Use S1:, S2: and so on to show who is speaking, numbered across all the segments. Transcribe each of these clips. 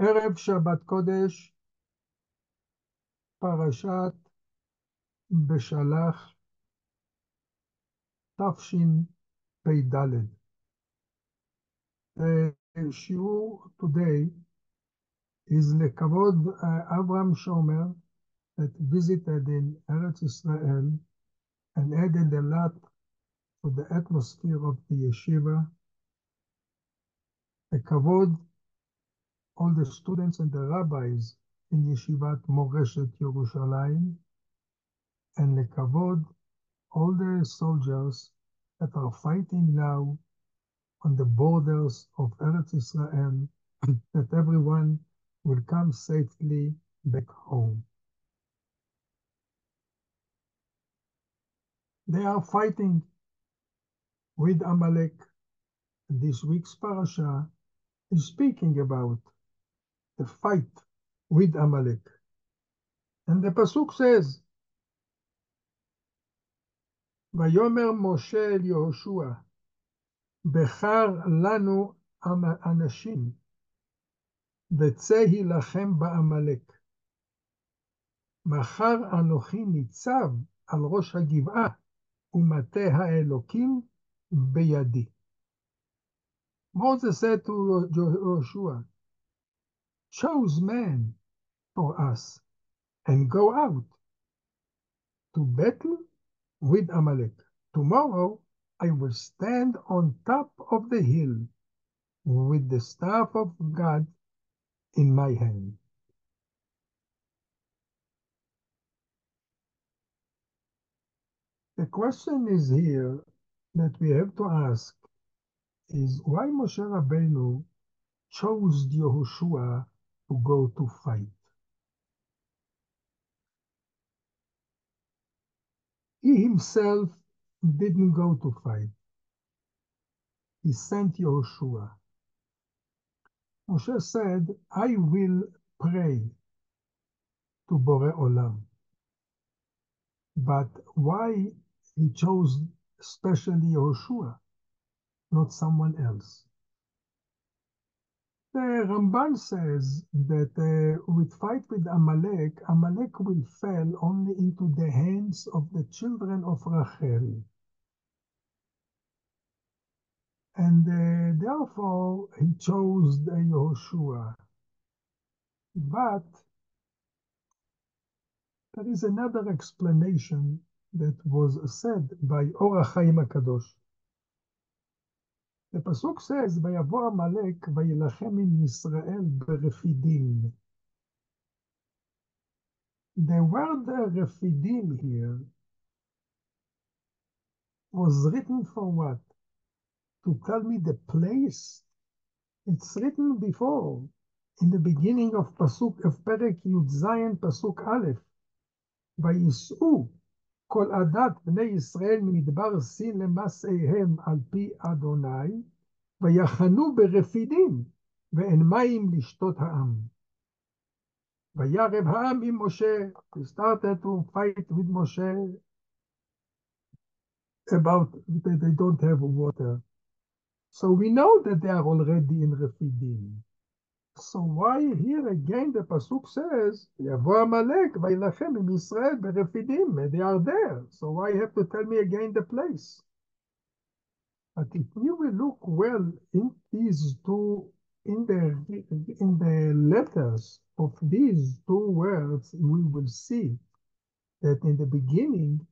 S1: ערב שבת קודש, פרשת בשלח, תשפ"ד. The shiur today is לכבוד אברהם שומר that visited in Eretz Israel and added a lot to the atmosphere of the yeshiva. לכבוד all the students and the rabbis in Yeshivat Moreshet Yerushalayim, and lekavod all the soldiers that are fighting now on the borders of Eretz Israel, that everyone will come safely back home. They are fighting with Amalek. This week's parasha is speaking about the fight with Amalek. And the Pasuk says, ויאמר משה אל יהושע, בחר לנו אנשים, וצא הילחם בעמלק. מחר אנוכי ניצב על ראש הגבעה, ומטה האלוקים בידי. Moses said to Joshua, chose men for us and go out to battle with Amalek. Tomorrow I will stand on top of the hill with the staff of God in my hand. The question is here that we have to ask is why Moshe Rabbeinu chose Yehoshua to go to fight. He himself didn't go to fight. He sent Yehoshua. Moshe said, I will pray to Bore Olam. But why he chose especially Yehoshua, not someone else? The Ramban says that uh, with fight with Amalek, Amalek will fall only into the hands of the children of Rachel. And uh, therefore he chose the Yehoshua. But there is another explanation that was said by Or HaChaim HaKadosh. The Pasuk says, Vayavo Amalek vayilachem in Israel berefidim. The word refidim here was written for what? To tell me the place? It's written before, in the beginning of Pasuk of Perek Yud Zayin Pasuk Aleph. Vayis'u כל עדת בני ישראל ממדבר סין למסעיהם על פי אדוני, ויחנו ברפידים, ואין מים לשתות העם. וירב העם עם משה, to fight with Moshe about that they don't have water. So we know that they are already in Refidim. So why here again the Pasuk says, Amalek vayilachem im Israel berefidim, they are there. So why you have to tell me again the place? But if you will look well in these two, in the, in the letters of these two words, we will see that in the beginning,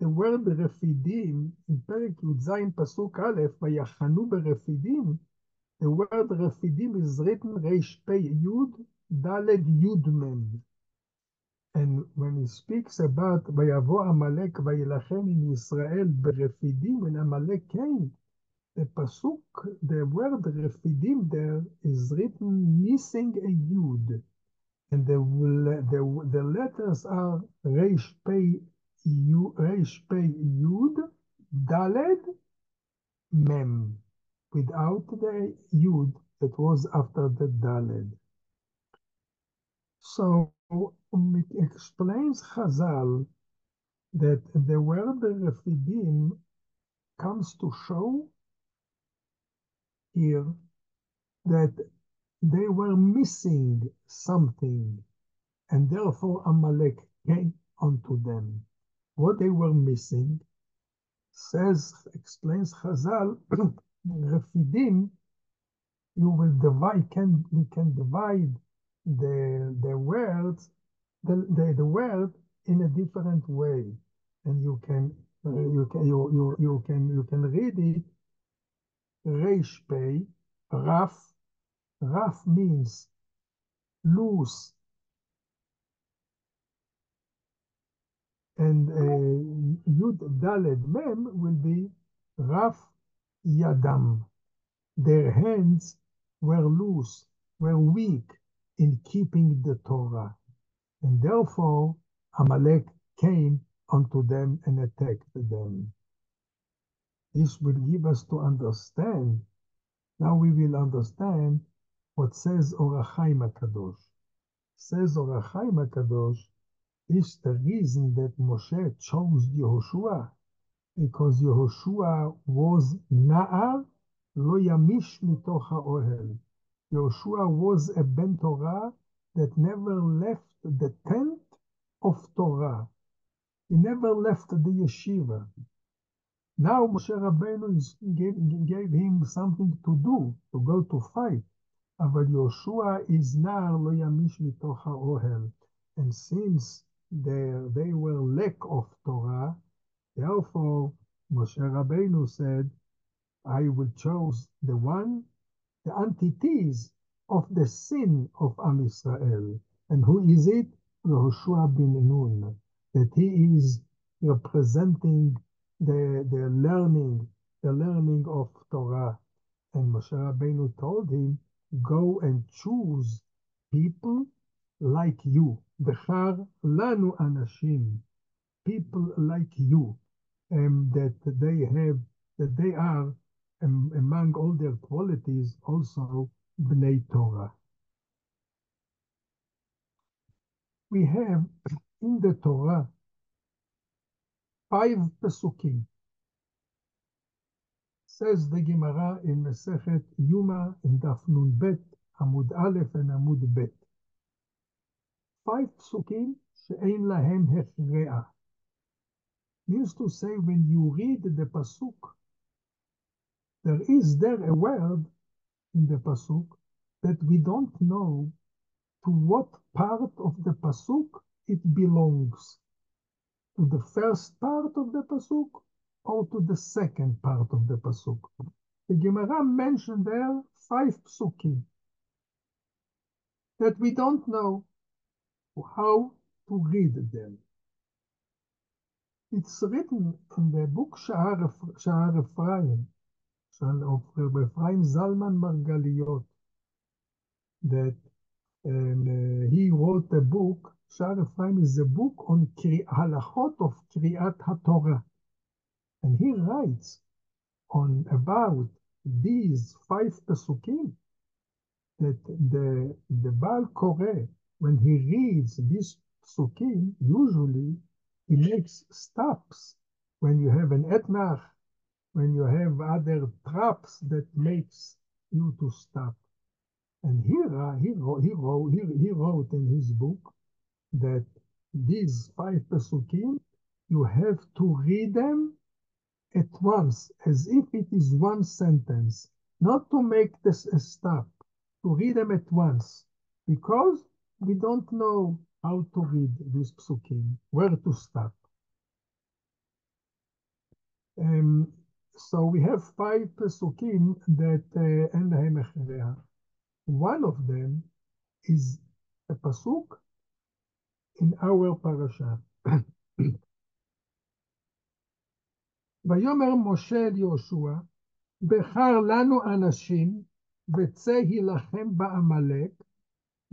S1: the word refidim, in Perek Yud Pasuk Aleph, vayachanu berefidim, the word Refidim is written Reish Pei Yud Daled Yud Mem. And when he speaks about Vayavo Amalek Vayilachem in Israel Berefidim, when Amalek came, the pasuk, the word Refidim there is written missing a Yud. And the, the, the letters are Reish Pei Yud, Reish Pei Yud Daled Mem without the Yud that was after the Daled. So it explains Chazal that the word Refidim comes to show here that they were missing something, and therefore Amalek came unto them. What they were missing, says, explains Chazal, Refidim, you will divide, can, we can divide the, the world, the, the, the word in a different way. And you can, you can, you, you, you can, you can read it, Reish Pei, Raf, Raf means loose. And uh, Yud Daled Mem will be Raf Yadam. Their hands were loose, were weak in keeping the Torah. And therefore Amalek came unto them and attacked them. This will give us to understand. Now we will understand what says Or HaChaim HaKadosh. Says Or HaChaim HaKadosh, is the reason that Moshe chose Yehoshua, because Yehoshua was Na'ar lo yamish mitoch ha'ohel. Yehoshua was a Ben Torah that never left the tent of Torah. He never left the yeshiva. Now Moshe Rabbeinu is, gave, gave him something to do, to go to fight. אבל יהושע is now לא ימיש מתוך האוהל. And since there, they were lack of Torah, therefore Moshe Rabbeinu said, I will choose the one, the antithesis of the sin of Am Israel. And who is it? Yehoshua bin Nun. That he is representing the, the learning, the learning of Torah. And Moshe Rabbeinu told him, go and choose people like you. Bechar lanu anashim, people like you, um, that they have, that they are um, among all their qualities also bnei Torah. We have in the Torah five pesukim says the Gemara in Masechet Yuma in Daf Nun Bet, Amud Aleph and Amud Bet. Five pesukim she'ein lahem hechre'a. Means to say, when you read the pasuk, there is there a word in the pasuk that we don't know to what part of the pasuk it belongs. To the first part of the pasuk or to the second part of the pasuk. The Gemara mentioned there five psukim that we don't know how to read them. It's written in the book Sha'ar Ephraim of Ephraim Zalman Margaliot that um, uh, he wrote a book. Sha'ar Ephraim is a book on halachot of Kriyat HaTorah. And he writes on about these five pesukim that the, the Baal Koreh, when he reads these pesukim, usually he makes stops. When you have an etnach, when you have other trops that makes you to stop. And here he, wrote, he, wrote, he wrote in his book that these five pesukim, you have to read them at once, as if it is one sentence, not to make this a stop, to read them at once, because we don't know how to read these psukim, where to stop. Um, so we have five psukim that uh, One of them is a pasuk in our parasha. ויאמר משה אל יהושע, בחר לנו אנשים, וצא הילחם בעמלק,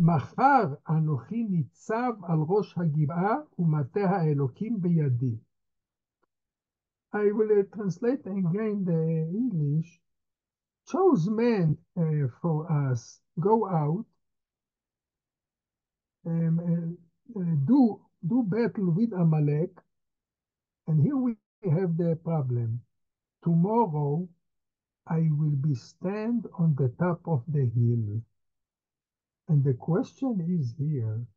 S1: מחר אנוכי ניצב על ראש הגבעה, ומטה האלוקים בידי. I will translate again the English. Chose men uh, for us, go out, um, uh, do, do battle with Amalek, and here we have the problem. Tomorrow I will be stand on the top of the hill. And the question is here,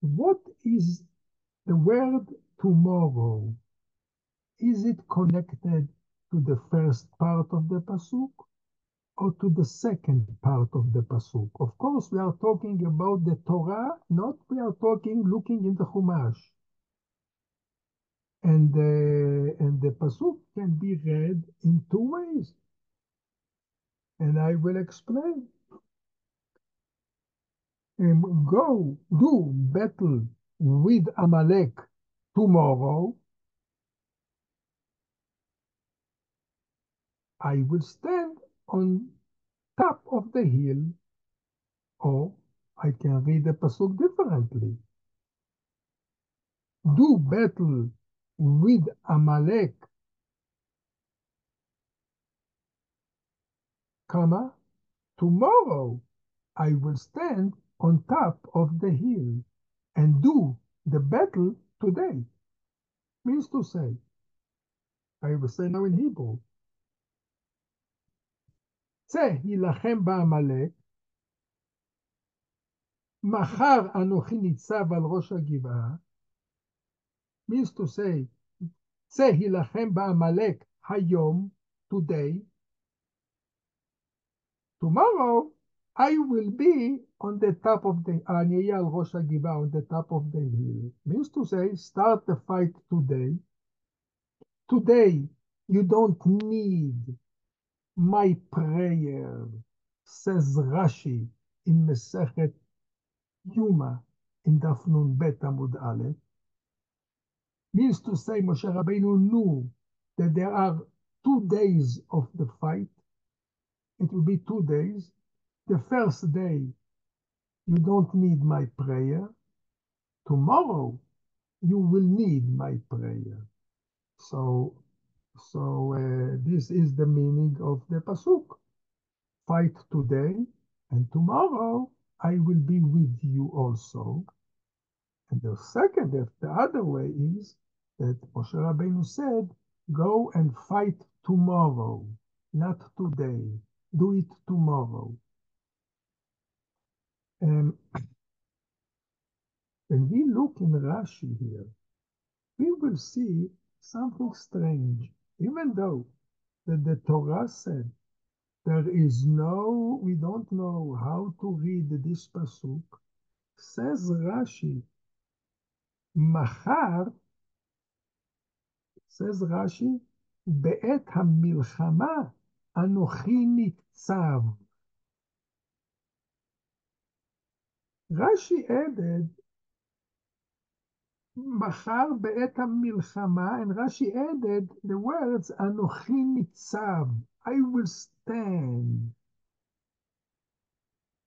S1: what is the word tomorrow? Is it connected to the first part of the Pasuk or to the second part of the Pasuk? Of course, we are talking about the Torah, not we are talking looking in the Chumash. And, uh, and the Pasuk can be read in two ways. And I will explain. Um, go do battle with Amalek tomorrow. I will stand on top of the hill, or I can read the Pasuk differently. Do battle with Amalek, comma, tomorrow I will stand on top of the hill and do the battle today. Means to say, I will say now in Hebrew, צא הילחם בעמלק, מחר אנוכי ניצב על ראש הגבעה, means to say, צא הילחם בעמלק היום, today, tomorrow I will be on the top of the Aniel Rosh Hashiva, on the top of the hill. Means to say, start the fight today. Today, you don't need my prayer, says Rashi in Mesechet Yuma in Daf Nun Bet Amud Aleph. Means to say, Moshe Rabbeinu knew that there are two days of the fight. It will be two days. The first day you don't need my prayer. Tomorrow, you will need my prayer. So so uh, this is the meaning of the pasuk. Fight today, and tomorrow I will be with you also. And the second, the other way is that Moshe Rabbeinu said, go and fight tomorrow, not today. Do it tomorrow. Um, when we look in Rashi here, we will see something strange, even though that the Torah said there is no, we don't know how to read this pasuk. Says Rashi, Machar, says Rashi, Be'et hamilchama anochi nitzav. Rashi added מחר בעת המלחמה, and Rashi added the words, אנוכי ניצב, I will stand.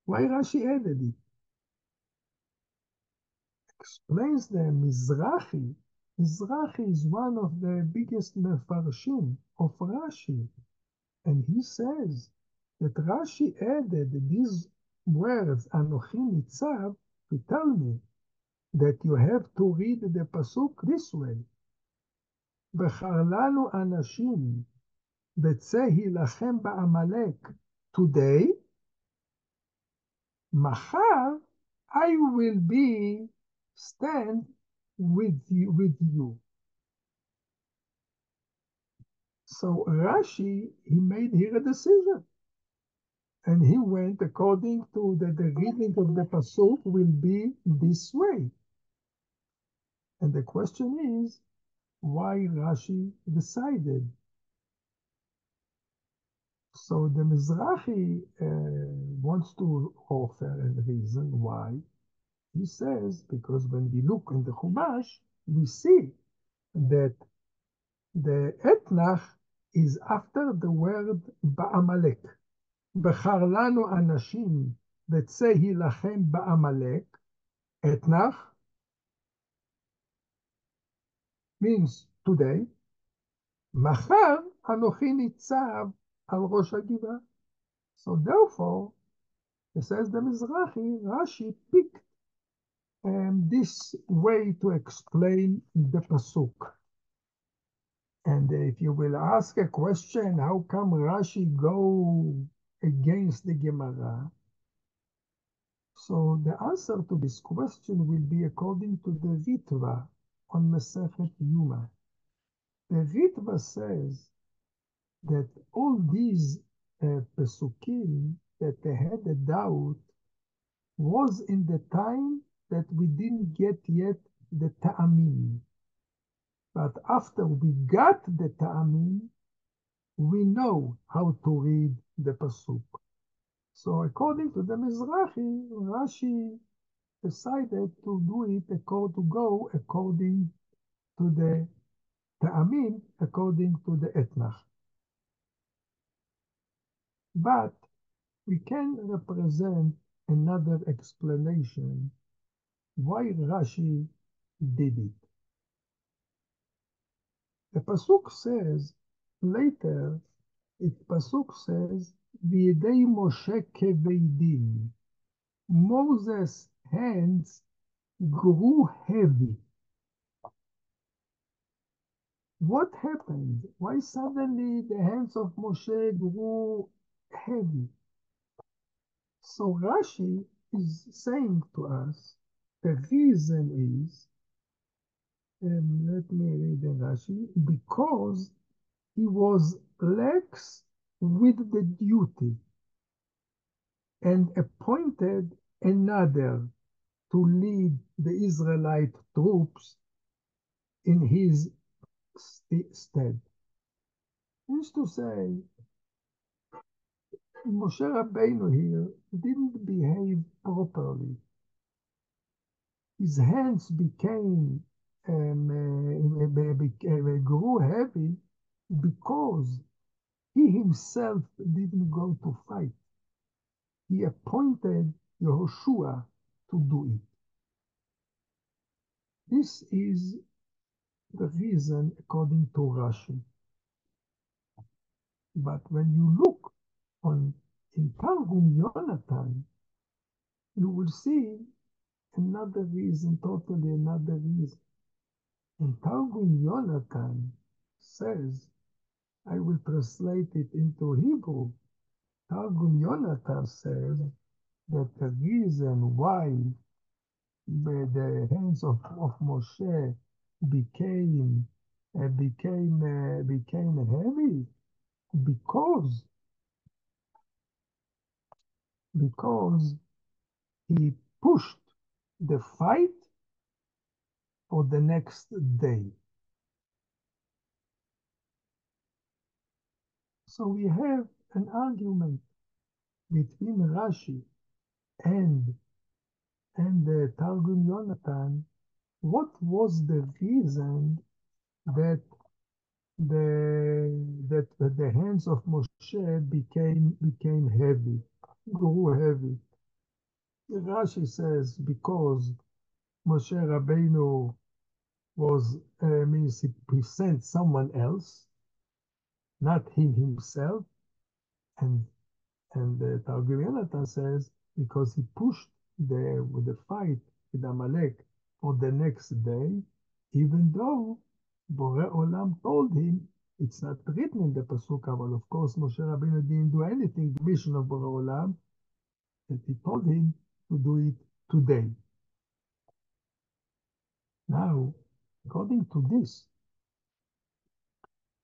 S1: Why Rashi added it? Explains the Mizrahi. Mizrahi is one of the biggest mefarshim of Rashi. And he says that Rashi added these whereas Anochi Nitzav, to tell me that you have to read the Pasuk this way. Becharlanu Anashim, Betzehi Lachem Ba'amalek, today, Machar, I will be stand with you, with you. So Rashi, he made here a decision. And he went according to the, the reading of the Pasuk will be this way. And the question is, why Rashi decided? So the Mizrahi uh, wants to offer a reason why. He says, because when we look in the Chumash, we see that the Etnach is after the word Ba'amalek. בחר לנו אנשים וצא הילחם בעמלק, אתנח, means today, מחר אנוכי ניצב על ראש הגבעה. So therefore, it says the Mizrahi, Rashi picked um, this way to explain the Pasuk. And if you will ask a question, how come Rashi go against the Gemara? So the answer to this question will be according to the Ritva on Masechet Yuma. The Ritva says that all these uh, Pesukim that they had a doubt was in the time that we didn't get yet the Ta'amim. But after we got the Ta'amim, we know how to read the Pasuk. So according to the Mizrahi, Rashi decided to do it according to go according to the Ta'amim, according to the Etnach. But we can represent another explanation why Rashi did it. The Pasuk says later, it Pasuk says, V'yedei Moshe keveidim. Moses' hands grew heavy. What happened? Why suddenly the hands of Moshe grew heavy? So Rashi is saying to us, the reason is, um, let me read the Rashi, because he was lax with the duty and appointed another to lead the Israelite troops in his stead. Means to say, Moshe Rabbeinu here didn't behave properly. His hands became um, uh, grew heavy because he himself didn't go to fight. He appointed Yehoshua to do it. This is the reason according to Rashi. But when you look on in Targum Yonatan, you will see another reason, totally another reason. And Targum Yonatan says, I will translate it into Hebrew. Targum Yonatan says that the reason why the hands of, of Moshe became uh, became uh, became heavy because because he pushed the fight for the next day. So we have an argument between Rashi and and the Targum Yonatan. What was the reason that the that the hands of Moshe became became heavy, grew heavy? Rashi says because Moshe Rabbeinu was uh, means he, he sent someone else, not him himself, and and the Targum Yonatan says because he pushed the with the fight with Amalek for the next day, even though Bore Olam told him it's not written in the Pasuk, but of course Moshe Rabbeinu didn't do anything, the mission of Bore Olam, that he told him to do it today. Now, according to this,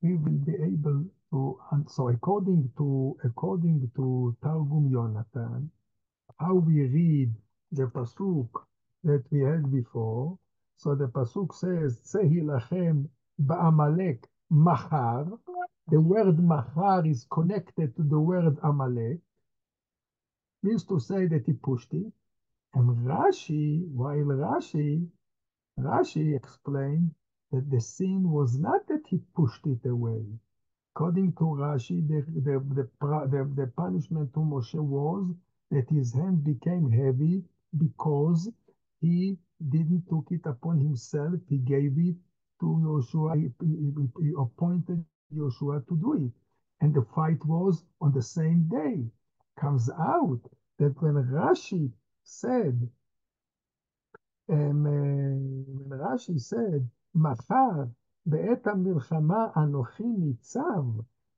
S1: we will be able to, and so according to, according to Targum Yonatan, how we read the Pasuk that we had before, so the Pasuk says, Tzehi lachem ba'amalek machar. The word machar is connected to the word Amalek, means to say that he pushed it. And Rashi, while Rashi, Rashi explained that the sin was not that he pushed it away. According to Rashi, the, the, the, the, the punishment to Moshe was that his hand became heavy because he didn't took it upon himself. He gave it to Joshua. He, he, he appointed Joshua to do it. And the fight was on the same day. Comes out that when Rashi said, um, uh, when Rashi said, מחר בעת המלחמה אנוכי ניצב,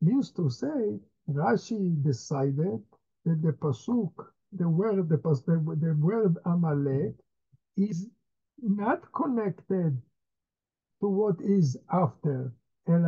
S1: means to say, Rashi decided that the pasuk the word the, the, the word Amalek is not connected to what is after, and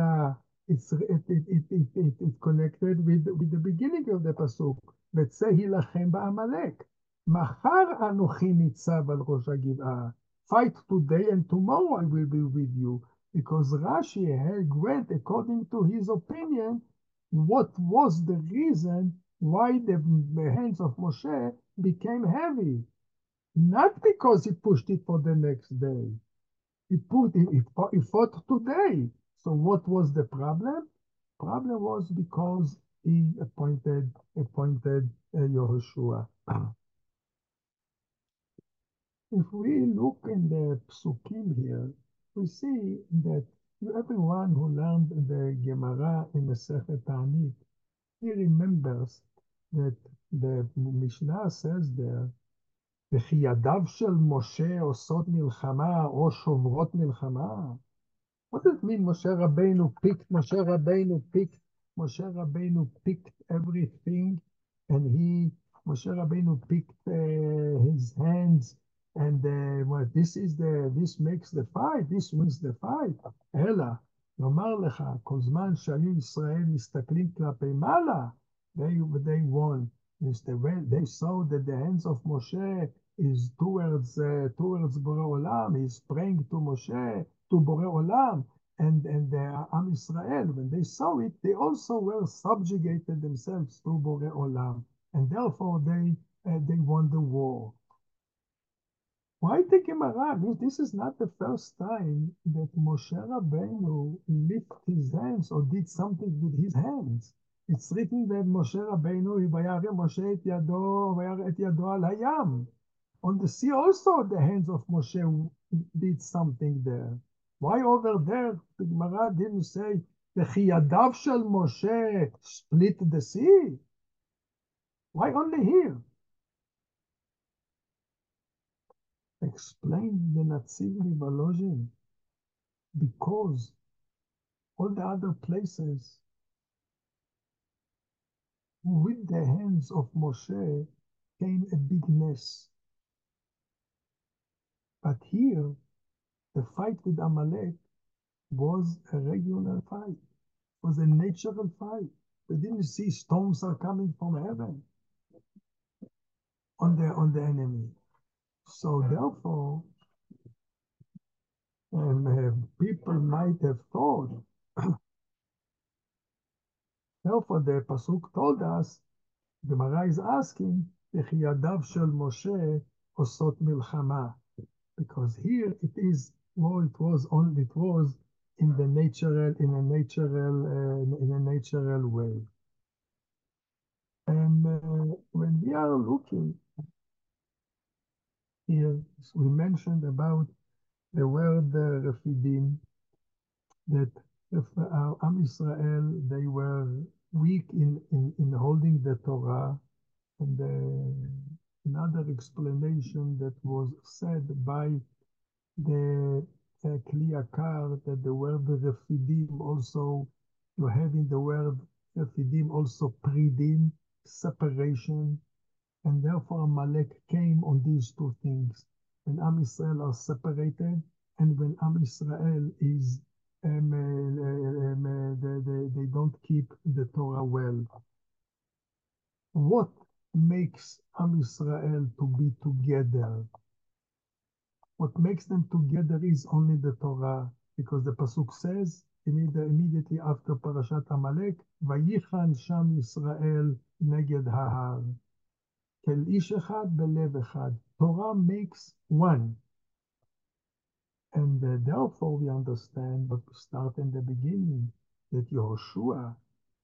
S1: it's it it it it, it, it connected with with the beginning of the pasuk. וצא הילחם בעמלק. מחר אנוכי ניצב על ראש הגבעה. Fight today and tomorrow I will be with you. Because Rashi had went according to his opinion what was the reason why the hands of Moshe became heavy. Not because he pushed it for the next day. He put it, he fought today. So what was the problem? Problem was because he appointed appointed uh, Yehoshua. If we look in the psukim here, we see that everyone who learned the Gemara in the Sechet Ta'anit, he remembers that the Mishnah says there, וכי ידיו של משה עושות מלחמה או שוברות מלחמה. What does it mean Moshe Rabbeinu picked, Moshe Rabbeinu picked, Moshe Rabbeinu picked everything and he, Moshe Rabbeinu picked uh, his hands and uh, well, this is the, this makes the fight, this wins the fight. אלא, נאמר לך, כל זמן שהיו ישראל מסתכלים כלפי מעלה, they, they won. They saw that the hands of Moshe is towards uh, towards Bore Olam. He sprang to Moshe to Bore Olam, and and the Am Israel when they saw it, they also were subjugated themselves to Bore Olam, and therefore they uh, they won the war. Why the Gemara? This is not the first time that Moshe Rabbeinu lifted his hands or did something with his hands. It's written that Moshe Rabbeinu, Ibayare Moshe et yado, et yado al hayam. On the sea also the hands of Moshe did something there. Why over there the Gemara didn't say the Chiyadav shel Moshe split the sea? Why only here? Explain the Netziv Volozhin. Because all the other places with the hands of Moshe came a big ness. But here, the fight with Amalek was a regular fight, was a natural fight. We didn't see storms are coming from heaven on the on the enemy so therefore, and uh, people might have thought. therefore, the pasuk told us. Gemara is asking, "Echiyadav shel Moshe osot milchama," because here it is. Well, it was only it was in the natural in a natural uh, in a natural way. And uh, when we are looking here we mentioned about the word uh, refidim that if uh, Am Israel they were weak in, in, in holding the Torah. And the another explanation that was said by the uh, Kli Yakar that the word refidim also, you have in the word refidim also pridim, separation, and therefore Amalek came on these two things. When Am Israel are separated, and when Am Israel is um, uh, um, uh, they, they, they don't keep the Torah well. What makes Am Israel to be together. What makes them together is only the Torah, because the pasuk says immediately after Parashat Amalek, Vayichan Sham Israel neged hahar. Torah makes one. And uh, therefore we understand what we start in the beginning, that Yehoshua,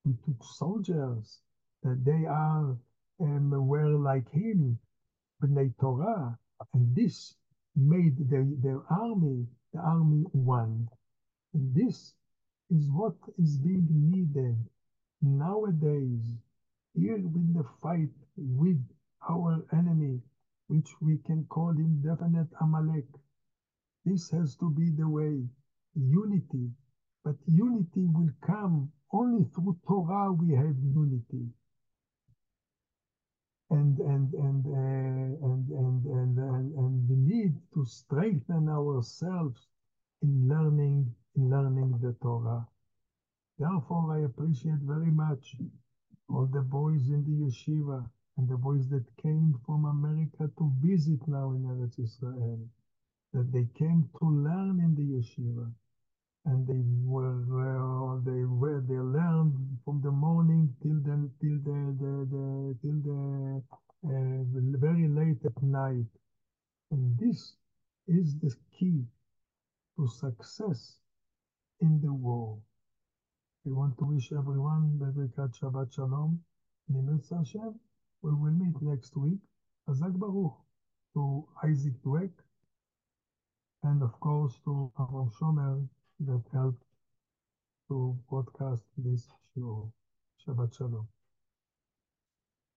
S1: he took soldiers, that they are um, were like him, Bnei Torah, and this made their, their army, the army one. And this is what is being needed nowadays, here with the fight with our enemy, which we can call indefinite Amalek. This has to be the way, unity. But unity will come only through Torah we have unity and and and, uh, and, and, and, and, and need to strengthen ourselves in learning, in learning the Torah. Therefore, I appreciate very much all the boys in the yeshiva and the boys that came from America to visit now in Eretz Israel, that they came to learn in the yeshiva, and they were uh, they were they learned from the morning till the till the, the, the till the uh, very late at night, and this is the key to success in the war. We want to wish everyone Berekat Shabbat Shalom. Nimitz Hashem. We will meet next week. Hazak Baruch to Isaac Dweck and of course to Aaron Shomer that helped to broadcast this show. Shabbat Shalom.